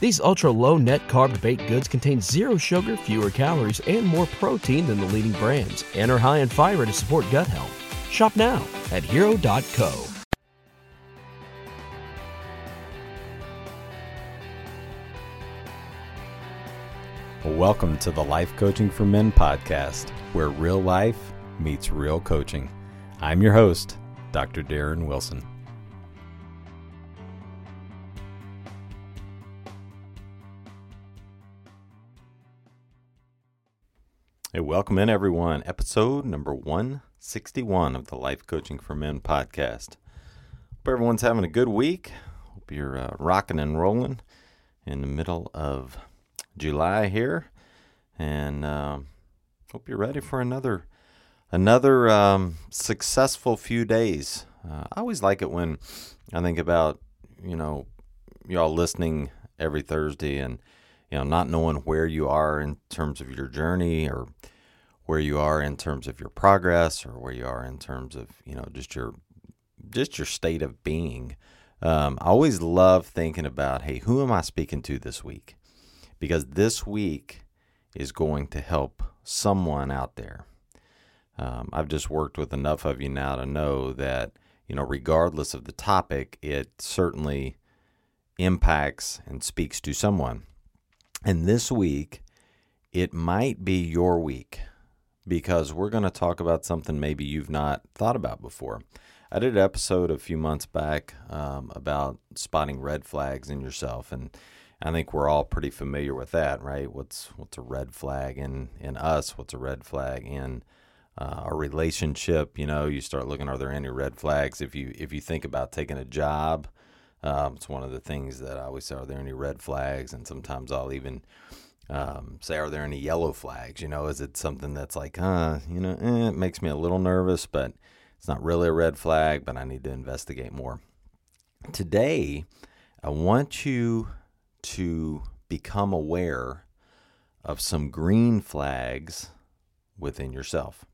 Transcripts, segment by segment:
These ultra low net carb baked goods contain zero sugar, fewer calories, and more protein than the leading brands, and are high in fiber to support gut health. Shop now at hero.co. Welcome to the Life Coaching for Men podcast, where real life meets real coaching. I'm your host, Dr. Darren Wilson. Hey, welcome in, everyone. Episode number 161 of the Life Coaching for Men podcast. Hope everyone's having a good week. Hope you're uh, rocking and rolling in the middle of July here, and um, hope you're ready for another another um, successful few days. Uh, I always like it when I think about you know y'all listening every Thursday and you know not knowing where you are in terms of your journey or where you are in terms of your progress or where you are in terms of you know just your just your state of being. Um, I always love thinking about, hey, who am I speaking to this week? Because this week is going to help someone out there. Um, I've just worked with enough of you now to know that, you know, regardless of the topic, it certainly impacts and speaks to someone. And this week, it might be your week because we're going to talk about something maybe you've not thought about before. I did an episode a few months back um, about spotting red flags in yourself, and I think we're all pretty familiar with that, right? What's what's a red flag in in us? What's a red flag in uh, a relationship? You know, you start looking. Are there any red flags? If you if you think about taking a job, um, it's one of the things that I always say. Are there any red flags? And sometimes I'll even um, say, are there any yellow flags? You know, is it something that's like, uh, you know, eh, it makes me a little nervous, but it's not really a red flag, but I need to investigate more. Today, I want you to become aware of some green flags within yourself.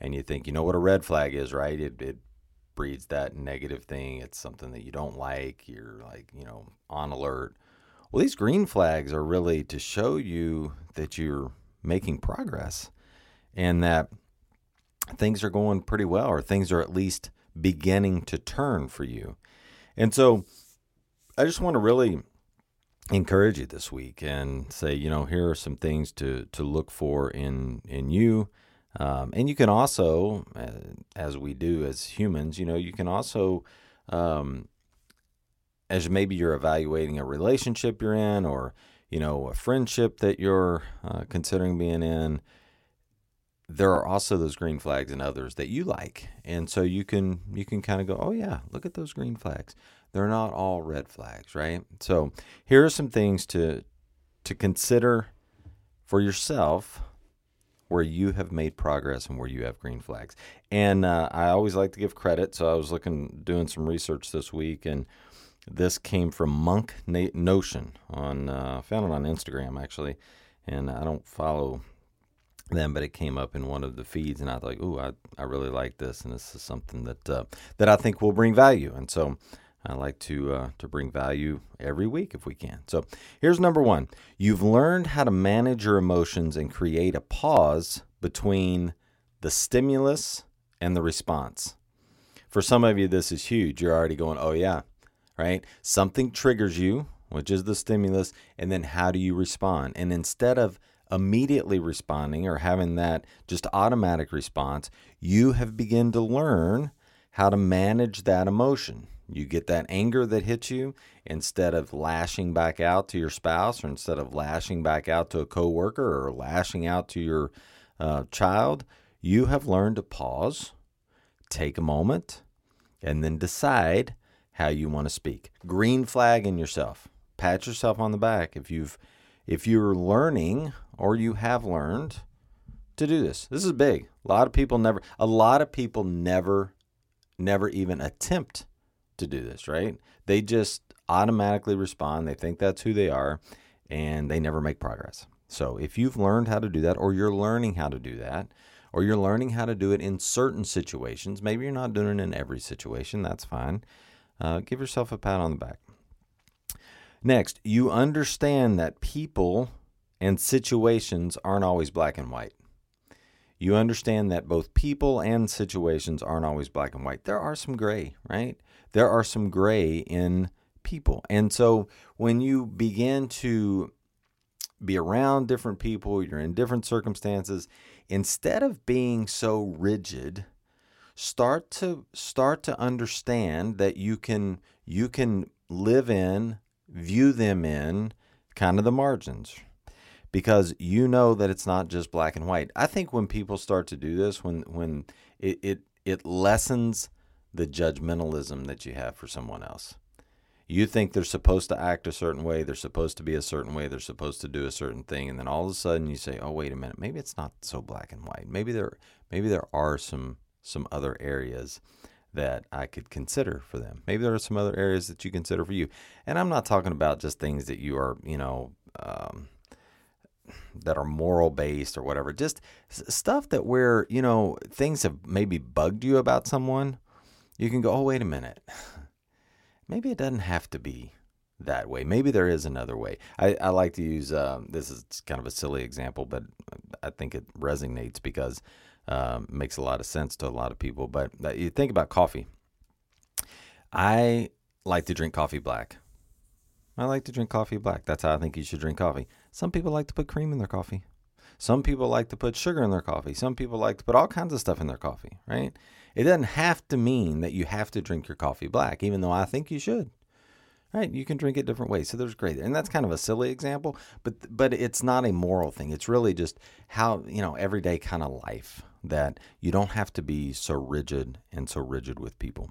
And you think, you know what a red flag is, right? It, it breeds that negative thing. It's something that you don't like. You're like, you know, on alert. Well, these green flags are really to show you that you're making progress and that things are going pretty well, or things are at least beginning to turn for you. And so I just want to really encourage you this week and say, you know, here are some things to, to look for in, in you. Um, and you can also, uh, as we do as humans, you know, you can also, um, as maybe you're evaluating a relationship you're in or, you know, a friendship that you're uh, considering being in, there are also those green flags and others that you like. And so you can you can kind of go oh yeah look at those green flags. They're not all red flags right? So here are some things to to consider for yourself where you have made progress and where you have green flags and uh, i always like to give credit so i was looking doing some research this week and this came from monk notion on uh, found it on instagram actually and i don't follow them, but it came up in one of the feeds, and I thought, "Ooh, I, I really like this, and this is something that uh, that I think will bring value." And so, I like to uh, to bring value every week if we can. So, here's number one: you've learned how to manage your emotions and create a pause between the stimulus and the response. For some of you, this is huge. You're already going, "Oh yeah," right? Something triggers you, which is the stimulus, and then how do you respond? And instead of immediately responding or having that just automatic response, you have begun to learn how to manage that emotion. You get that anger that hits you instead of lashing back out to your spouse or instead of lashing back out to a coworker or lashing out to your uh, child, you have learned to pause, take a moment, and then decide how you want to speak. Green flag in yourself. Pat yourself on the back if you've if you're learning or you have learned to do this. This is big. A lot of people never a lot of people never never even attempt to do this, right? They just automatically respond. They think that's who they are and they never make progress. So, if you've learned how to do that or you're learning how to do that, or you're learning how to do it in certain situations. Maybe you're not doing it in every situation. That's fine. Uh, give yourself a pat on the back. Next, you understand that people and situations aren't always black and white. You understand that both people and situations aren't always black and white. There are some gray, right? There are some gray in people. And so when you begin to be around different people, you're in different circumstances, instead of being so rigid, start to start to understand that you can you can live in, view them in kind of the margins because you know that it's not just black and white. I think when people start to do this when when it it, it lessens the judgmentalism that you have for someone else you think they're supposed to act a certain way, they're supposed to be a certain way, they're supposed to do a certain thing, and then all of a sudden you say, "Oh, wait a minute, maybe it's not so black and white. Maybe there, maybe there are some some other areas that I could consider for them. Maybe there are some other areas that you consider for you." And I'm not talking about just things that you are, you know. Um, that are moral based or whatever just stuff that where you know things have maybe bugged you about someone you can go oh wait a minute maybe it doesn't have to be that way. Maybe there is another way. I, I like to use um, this is kind of a silly example, but I think it resonates because um, makes a lot of sense to a lot of people. But uh, you think about coffee. I like to drink coffee black. I like to drink coffee black. That's how I think you should drink coffee. Some people like to put cream in their coffee. Some people like to put sugar in their coffee. Some people like to put all kinds of stuff in their coffee, right? It doesn't have to mean that you have to drink your coffee black, even though I think you should. Right? You can drink it different ways. So there's great. And that's kind of a silly example, but but it's not a moral thing. It's really just how, you know, everyday kind of life that you don't have to be so rigid and so rigid with people.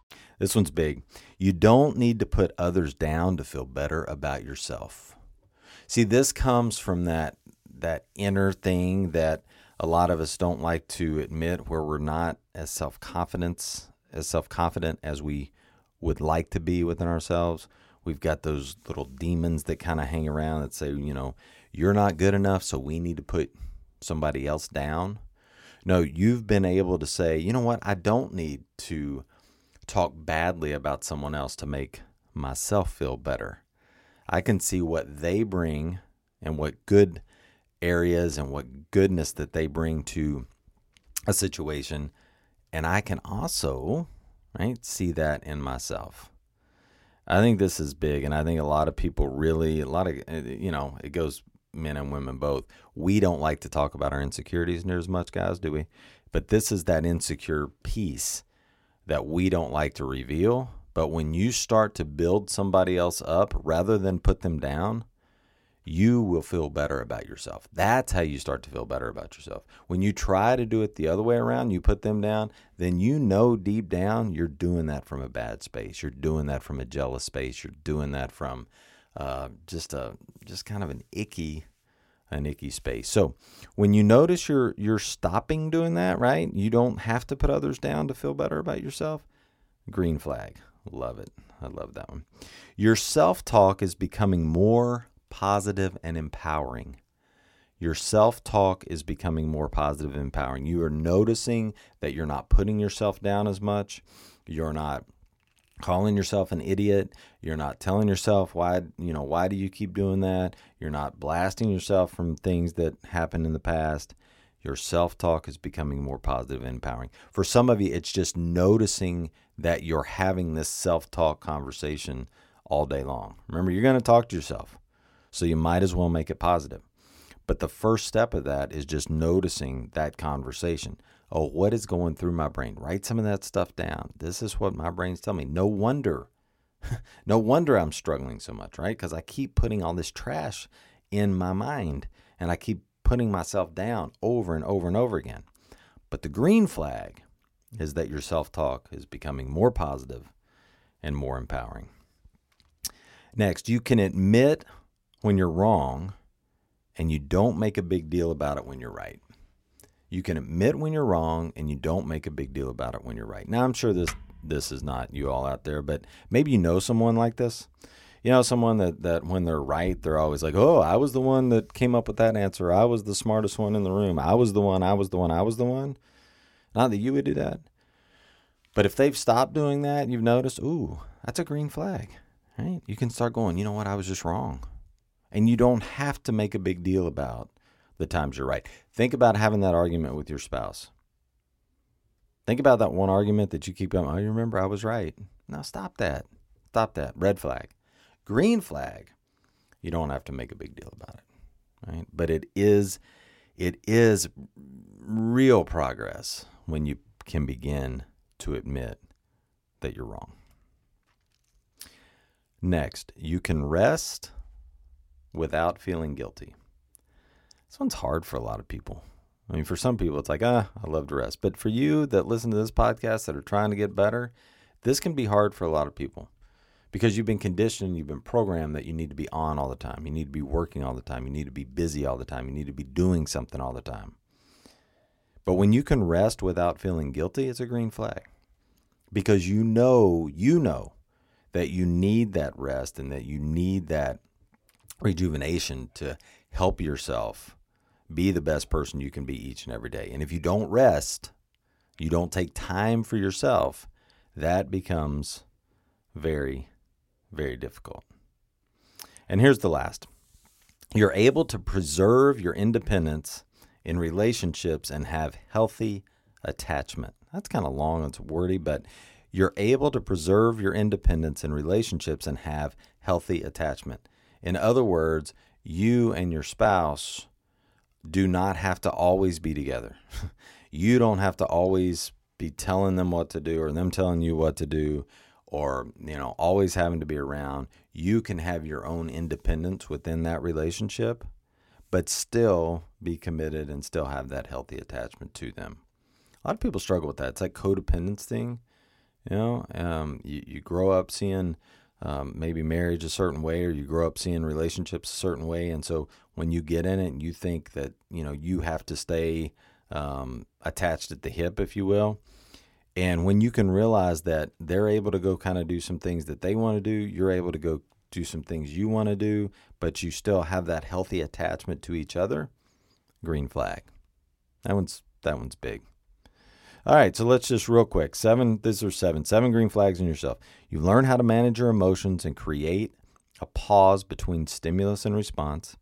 This one's big. You don't need to put others down to feel better about yourself. See, this comes from that that inner thing that a lot of us don't like to admit where we're not as self confidence as self confident as we would like to be within ourselves. We've got those little demons that kind of hang around that say, you know, you're not good enough, so we need to put somebody else down. No, you've been able to say, you know what, I don't need to talk badly about someone else to make myself feel better. I can see what they bring and what good areas and what goodness that they bring to a situation. And I can also, right, see that in myself. I think this is big. And I think a lot of people really, a lot of, eh, you know, it goes men and women both. We don't like to talk about our insecurities near as much, guys, do we? But this is that insecure piece that we don't like to reveal. But when you start to build somebody else up rather than put them down, you will feel better about yourself. That's how you start to feel better about yourself. When you try to do it the other way around, you put them down, then you know deep down you're doing that from a bad space. You're doing that from a jealous space. You're doing that from uh, just a just kind of an icky an icky space. So when you notice you're you're stopping doing that, right? You don't have to put others down to feel better about yourself. Green flag. Love it. I love that one. Your self-talk is becoming more positive and empowering. Your self talk is becoming more positive and empowering. You are noticing that you're not putting yourself down as much. You're not calling yourself an idiot. You're not telling yourself why, you know, why do you keep doing that? You're not blasting yourself from things that happened in the past. Your self talk is becoming more positive and empowering. For some of you, it's just noticing that you're having this self talk conversation all day long. Remember, you're going to talk to yourself, so you might as well make it positive. But the first step of that is just noticing that conversation. Oh, what is going through my brain? Write some of that stuff down. This is what my brain's telling me. No wonder, no wonder I'm struggling so much, right? Because I keep putting all this trash in my mind and I keep putting myself down over and over and over again. But the green flag is that your self talk is becoming more positive and more empowering. Next, you can admit when you're wrong and you don't make a big deal about it when you're right. You can admit when you're wrong and you don't make a big deal about it when you're right. Now, I'm sure this this is not you all out there, but maybe you know someone like this. You know, someone that, that when they're right, they're always like, oh, I was the one that came up with that answer. I was the smartest one in the room. I was the one. I was the one. I was the one. Not that you would do that. But if they've stopped doing that, you've noticed, ooh, that's a green flag, right? You can start going, you know what? I was just wrong. And you don't have to make a big deal about the times you're right. Think about having that argument with your spouse. Think about that one argument that you keep going, oh, you remember I was right. Now stop that. Stop that. Red flag. Green flag, you don't have to make a big deal about it, right? But it is, it is real progress when you can begin to admit that you're wrong. Next, you can rest without feeling guilty. This one's hard for a lot of people. I mean, for some people, it's like, ah, I love to rest. But for you that listen to this podcast that are trying to get better, this can be hard for a lot of people because you've been conditioned, you've been programmed that you need to be on all the time. You need to be working all the time. You need to be busy all the time. You need to be doing something all the time. But when you can rest without feeling guilty, it's a green flag because you know, you know that you need that rest and that you need that rejuvenation to help yourself be the best person you can be each and every day. And if you don't rest, you don't take time for yourself, that becomes very very difficult. And here's the last you're able to preserve your independence in relationships and have healthy attachment. That's kind of long, it's wordy, but you're able to preserve your independence in relationships and have healthy attachment. In other words, you and your spouse do not have to always be together. you don't have to always be telling them what to do or them telling you what to do or you know always having to be around. You can have your own independence within that relationship but still be committed and still have that healthy attachment to them. A lot of people struggle with that. It's like codependence thing you know? Um, you, you grow up seeing um, maybe marriage a certain way or you grow up seeing relationships a certain way and so when you get in it and you think that you know you have to stay um, attached at the hip if you will and when you can realize that they're able to go kind of do some things that they want to do, you're able to go do some things you want to do, but you still have that healthy attachment to each other, green flag. That one's that one's big. All right, so let's just real quick. Seven, these are seven. Seven green flags in yourself. You learn how to manage your emotions and create a pause between stimulus and response.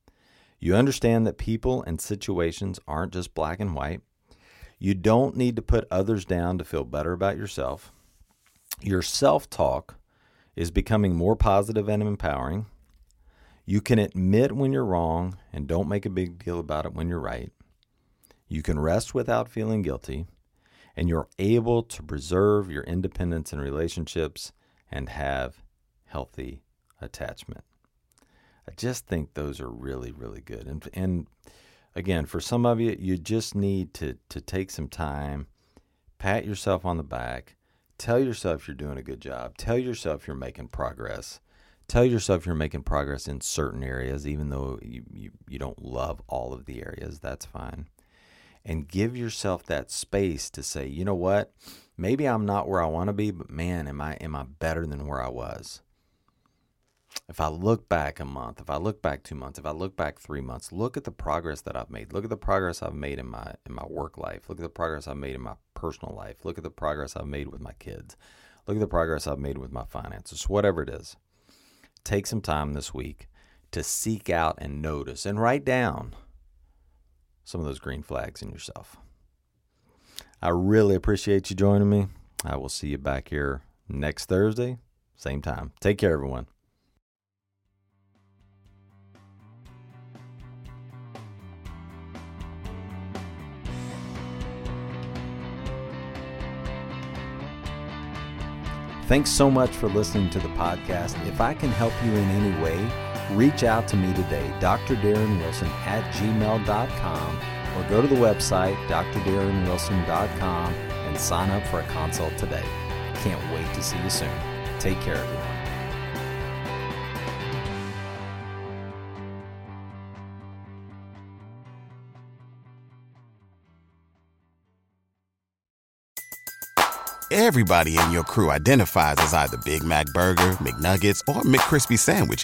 You understand that people and situations aren't just black and white. You don't need to put others down to feel better about yourself. Your self talk is becoming more positive and empowering. You can admit when you're wrong and don't make a big deal about it when you're right. You can rest without feeling guilty. And you're able to preserve your independence in relationships and have healthy attachment. I just think those are really, really good. And, and again, for some of you, you just need to to take some time, pat yourself on the back, tell yourself you're doing a good job, tell yourself you're making progress. Tell yourself you're making progress in certain areas, even though you, you, you don't love all of the areas. That's fine. And give yourself that space to say, you know what? Maybe I'm not where I want to be, but man, am I am I better than where I was? if I look back a month, if I look back two months, if I look back three months, look at the progress that I've made. Look at the progress I've made in my in my work life. Look at the progress I've made in my personal life. Look at the progress I've made with my kids. Look at the progress I've made with my finances. Whatever it is. Take some time this week to seek out and notice and write down some of those green flags in yourself. I really appreciate you joining me. I will see you back here next Thursday, same time. Take care, everyone. Thanks so much for listening to the podcast. If I can help you in any way, reach out to me today, Dr. Darren Wilson at gmail.com, or go to the website, drdarrenwilson.com, and sign up for a consult today. Can't wait to see you soon. Take care, everyone. Everybody in your crew identifies as either Big Mac Burger, McNuggets, or McCrispy Sandwich.